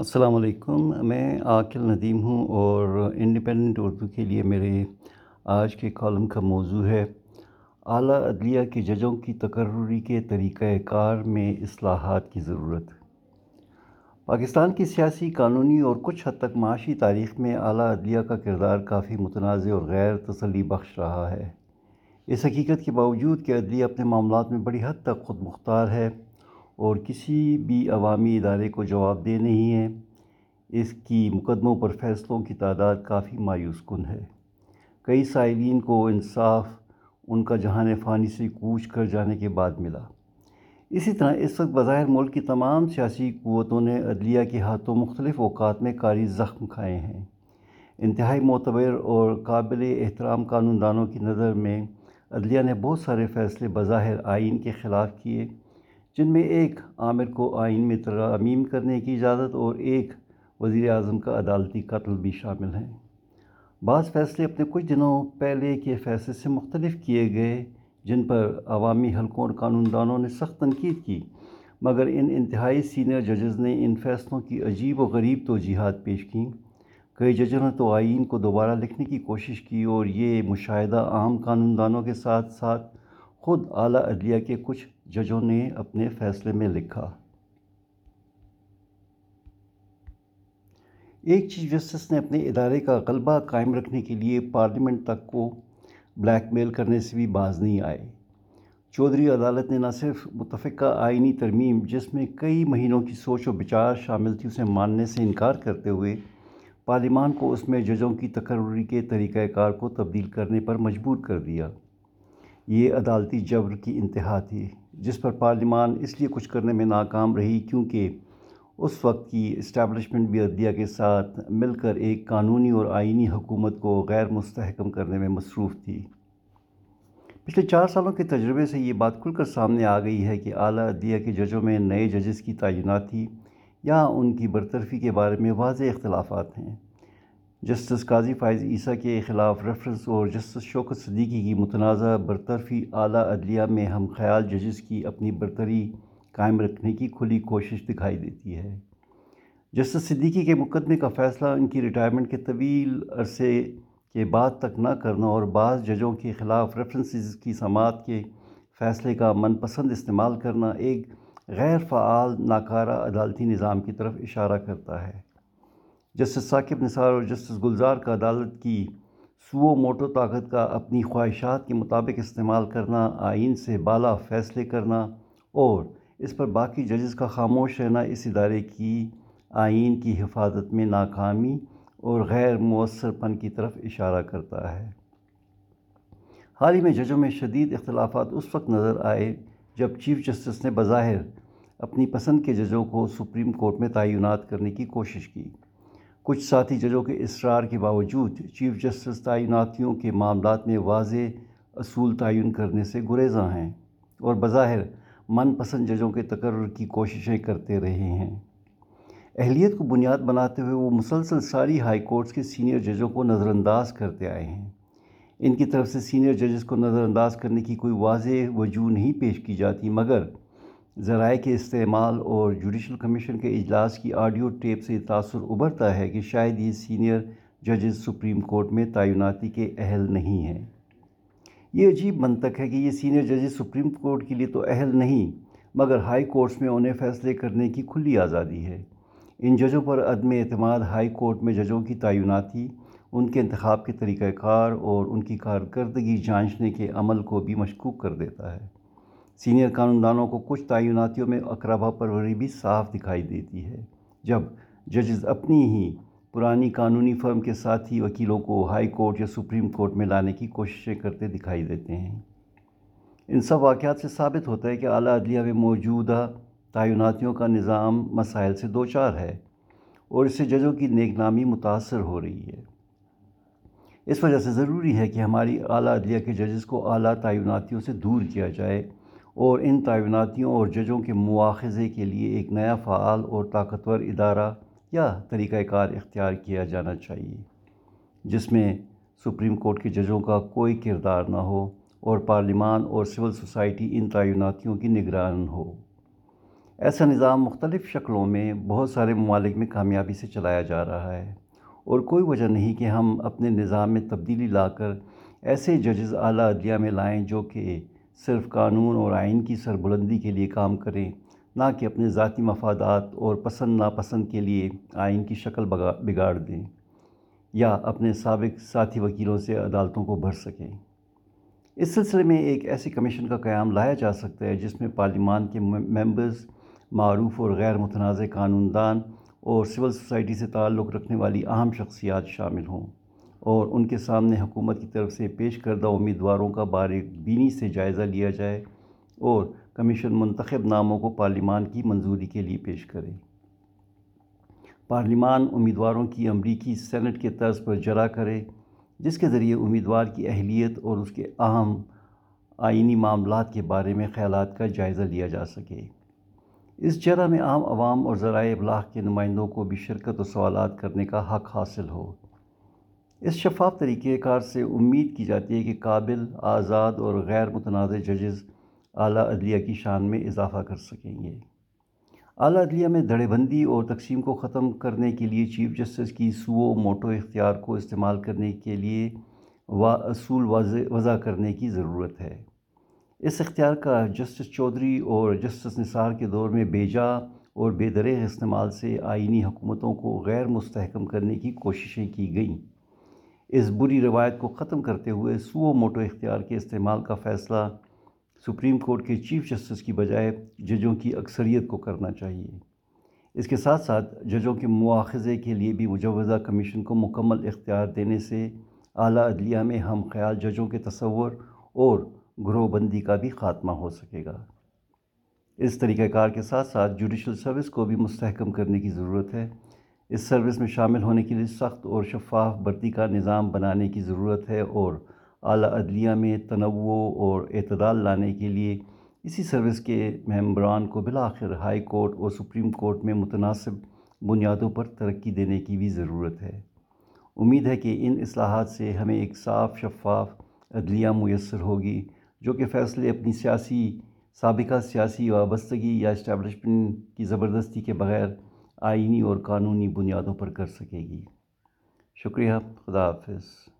السلام علیکم، میں عاقل ندیم ہوں اور انڈیپینڈنٹ اردو کے لیے میرے آج کے کالم کا موضوع ہے۔ اعلیٰ عدلیہ کے ججوں کی تقرری کے طریقہ کار میں اصلاحات کی ضرورت۔ پاکستان کی سیاسی، قانونی اور کچھ حد تک معاشی تاریخ میں اعلیٰ عدلیہ کا کردار کافی متنازع اور غیر تسلی بخش رہا ہے۔ اس حقیقت کے باوجود کہ عدلیہ اپنے معاملات میں بڑی حد تک خود مختار ہے اور کسی بھی عوامی ادارے کو جواب دہ نہیں ہے۔ اس کی مقدموں پر فیصلوں کی تعداد کافی مایوس کن ہے۔ کئی سائلین کو انصاف، ان کا جہان فانی سے کوچ کر جانے کے بعد ملا۔ اسی طرح اس وقت بظاہر ملک کی تمام سیاسی قوتوں نے عدلیہ کے ہاتھوں مختلف اوقات میں کاری زخم کھائے ہیں۔ انتہائی معتبر اور قابل احترام قانون دانوں کی نظر میں عدلیہ نے بہت سارے فیصلے بظاہر آئین کے خلاف کیے۔ جن میں ایک عامر کو آئین میں ترامیم کرنے کی اجازت اور ایک وزیر اعظم کا عدالتی قتل بھی شامل ہیں۔ بعض فیصلے اپنے کچھ دنوں پہلے کے فیصلے سے مختلف کیے گئے، جن پر عوامی حلقوں اور قانون دانوں نے سخت تنقید کی۔ مگر ان انتہائی سینئر ججز نے ان فیصلوں کی عجیب و غریب توجیحات پیش کیں۔ کئی ججوں نے تو آئین کو دوبارہ لکھنے کی کوشش کی اور یہ مشاہدہ عام قانون دانوں کے ساتھ ساتھ خود اعلیٰ عدلیہ کے کچھ ججوں نے اپنے فیصلے میں لکھا۔ ایک چیف جسٹس نے اپنے ادارے کا غلبہ قائم رکھنے کے لیے پارلیمنٹ تک کو بلیک میل کرنے سے بھی باز نہیں آئے۔ چودھری عدالت نے نہ صرف متفقہ آئینی ترمیم جس میں کئی مہینوں کی سوچ و بچار شامل تھی اسے ماننے سے انکار کرتے ہوئے پارلیمان کو اس میں ججوں کی تقرری کے طریقہ کار کو تبدیل کرنے پر مجبور کر دیا۔ یہ عدالتی جبر کی انتہا تھی، جس پر پارلیمان اس لیے کچھ کرنے میں ناکام رہی کیونکہ اس وقت کی اسٹیبلشمنٹ بھی عدلیہ کے ساتھ مل کر ایک قانونی اور آئینی حکومت کو غیر مستحکم کرنے میں مصروف تھی۔ پچھلے چار سالوں کے تجربے سے یہ بات کھل کر سامنے آ گئی ہے کہ اعلیٰ عدلیہ کے ججوں میں نئے ججز کی تعیناتی یا ان کی برطرفی کے بارے میں واضح اختلافات ہیں۔ جسٹس قاضی فائز عیسیٰ کے خلاف ریفرنس اور جسٹس شوکت صدیقی کی متنازع برطرفی اعلیٰ عدلیہ میں ہم خیال ججز کی اپنی برتری قائم رکھنے کی کھلی کوشش دکھائی دیتی ہے۔ جسٹس صدیقی کے مقدمے کا فیصلہ ان کی ریٹائرمنٹ کے طویل عرصے کے بعد تک نہ کرنا اور بعض ججوں کے خلاف ریفرنسز کی سماعت کے فیصلے کا من پسند استعمال کرنا ایک غیر فعال ناکارہ عدالتی نظام کی طرف اشارہ کرتا ہے۔ جسٹس ثاقب نثار اور جسٹس گلزار کا عدالت کی سو موٹو طاقت کا اپنی خواہشات کے مطابق استعمال کرنا، آئین سے بالا فیصلے کرنا اور اس پر باقی ججز کا خاموش رہنا اس ادارے کی آئین کی حفاظت میں ناکامی اور غیر مؤثر پن کی طرف اشارہ کرتا ہے۔ حال ہی میں ججوں میں شدید اختلافات اس وقت نظر آئے جب چیف جسٹس نے بظاہر اپنی پسند کے ججوں کو سپریم کورٹ میں تعینات کرنے کی کوشش کی۔ کچھ ساتھی ججوں کے اصرار کے باوجود چیف جسٹس تعیناتیوں کے معاملات میں واضح اصول تعین کرنے سے گریزاں ہیں اور بظاہر من پسند ججوں کے تقرر کی کوششیں کرتے رہے ہیں۔ اہلیت کو بنیاد بناتے ہوئے وہ مسلسل ساری ہائی کورٹس کے سینئر ججوں کو نظر انداز کرتے آئے ہیں۔ ان کی طرف سے سینئر ججز کو نظر انداز کرنے کی کوئی واضح وجوہ نہیں پیش کی جاتی، مگر ذرائع کے استعمال اور جوڈیشل کمیشن کے اجلاس کی آڈیو ٹیپ سے تاثر ابھرتا ہے کہ شاید یہ سینئر ججز سپریم کورٹ میں تعیناتی کے اہل نہیں ہیں۔ یہ عجیب منطق ہے کہ یہ سینئر ججز سپریم کورٹ کے لیے تو اہل نہیں، مگر ہائی کورٹس میں انہیں فیصلے کرنے کی کھلی آزادی ہے۔ ان ججوں پر عدم اعتماد ہائی کورٹ میں ججوں کی تعیناتی، ان کے انتخاب کے طریقہ کار اور ان کی کارکردگی جانچنے کے عمل کو بھی مشکوک کر دیتا ہے۔ سینئر قانون دانوں کو کچھ تعیناتیوں میں اقربا پروری بھی صاف دکھائی دیتی ہے۔ جب ججز اپنی ہی پرانی قانونی فرم کے ساتھی وکیلوں کو ہائی کورٹ یا سپریم کورٹ میں لانے کی کوششیں کرتے دکھائی دیتے ہیں۔ ان سب واقعات سے ثابت ہوتا ہے کہ اعلیٰ عدلیہ میں موجودہ تعیناتیوں کا نظام مسائل سے دو چار ہے اور اس سے ججوں کی نیک نامی متاثر ہو رہی ہے۔ اس وجہ سے ضروری ہے کہ ہماری اعلیٰ عدلیہ کے ججز کو اعلیٰ تعیناتیوں سے دور کیا جائے۔ اور ان تعیناتیوں اور ججوں کے مواخذے کے لیے ایک نیا فعال اور طاقتور ادارہ یا طریقہ کار اختیار کیا جانا چاہیے، جس میں سپریم کورٹ کے ججوں کا کوئی کردار نہ ہو اور پارلیمان اور سول سوسائٹی ان تعیناتیوں کی نگران ہو۔ ایسا نظام مختلف شکلوں میں بہت سارے ممالک میں کامیابی سے چلایا جا رہا ہے اور کوئی وجہ نہیں کہ ہم اپنے نظام میں تبدیلی لا کر ایسے ججز اعلیٰ عدلیہ میں لائیں جو کہ صرف قانون اور آئین کی سربلندی کے لیے کام کریں، نہ کہ اپنے ذاتی مفادات اور پسند ناپسند کے لیے آئین کی شکل بگاڑ دیں یا اپنے سابق ساتھی وکیلوں سے عدالتوں کو بھر سکیں۔ اس سلسلے میں ایک ایسی کمیشن کا قیام لایا جا سکتا ہے جس میں پارلیمان کے ممبرز، معروف اور غیر متنازع قانون دان اور سول سوسائٹی سے تعلق رکھنے والی اہم شخصیات شامل ہوں۔ اور ان کے سامنے حکومت کی طرف سے پیش کردہ امیدواروں کا باریک بینی سے جائزہ لیا جائے اور کمیشن منتخب ناموں کو پارلیمان کی منظوری کے لیے پیش کرے۔ پارلیمان امیدواروں کی امریکی سینٹ کے طرز پر جرا کرے، جس کے ذریعے امیدوار کی اہلیت اور اس کے اہم آئینی معاملات کے بارے میں خیالات کا جائزہ لیا جا سکے۔ اس جرا میں عام عوام اور ذرائع ابلاغ کے نمائندوں کو بھی شرکت و سوالات کرنے کا حق حاصل ہو۔ اس شفاف طریقہ کار سے امید کی جاتی ہے کہ قابل آزاد اور غیر متنازع ججز اعلیٰ عدلیہ کی شان میں اضافہ کر سکیں گے۔ اعلیٰ عدلیہ میں دھڑے بندی اور تقسیم کو ختم کرنے کے لیے چیف جسٹس کی سو و موٹو اختیار کو استعمال کرنے کے لیے اصول وضع کرنے کی ضرورت ہے۔ اس اختیار کا جسٹس چودھری اور جسٹس نثار کے دور میں بیجا اور بے دریغ استعمال سے آئینی حکومتوں کو غیر مستحکم کرنے کی کوششیں کی گئیں۔ اس بری روایت کو ختم کرتے ہوئے سو موٹو اختیار کے استعمال کا فیصلہ سپریم کورٹ کے چیف جسٹس کی بجائے ججوں کی اکثریت کو کرنا چاہیے۔ اس کے ساتھ ساتھ ججوں کے مواخذے کے لیے بھی مجوزہ کمیشن کو مکمل اختیار دینے سے اعلیٰ عدلیہ میں ہم خیال ججوں کے تصور اور گروہ بندی کا بھی خاتمہ ہو سکے گا۔ اس طریقہ کار کے ساتھ ساتھ جوڈیشل سروس کو بھی مستحکم کرنے کی ضرورت ہے۔ اس سروس میں شامل ہونے کے لیے سخت اور شفاف بھرتی کا نظام بنانے کی ضرورت ہے اور اعلیٰ عدلیہ میں تنوع اور اعتدال لانے کے لیے اسی سروس کے ممبران کو بالآخر ہائی کورٹ اور سپریم کورٹ میں متناسب بنیادوں پر ترقی دینے کی بھی ضرورت ہے۔ امید ہے کہ ان اصلاحات سے ہمیں ایک صاف، شفاف عدلیہ میسر ہوگی، جو کہ فیصلے اپنی سیاسی، سابقہ سیاسی وابستگی یا اسٹیبلشمنٹ کی زبردستی کے بغیر آئینی اور قانونی بنیادوں پر کر سکے گی۔ شکریہ خدا حافظ۔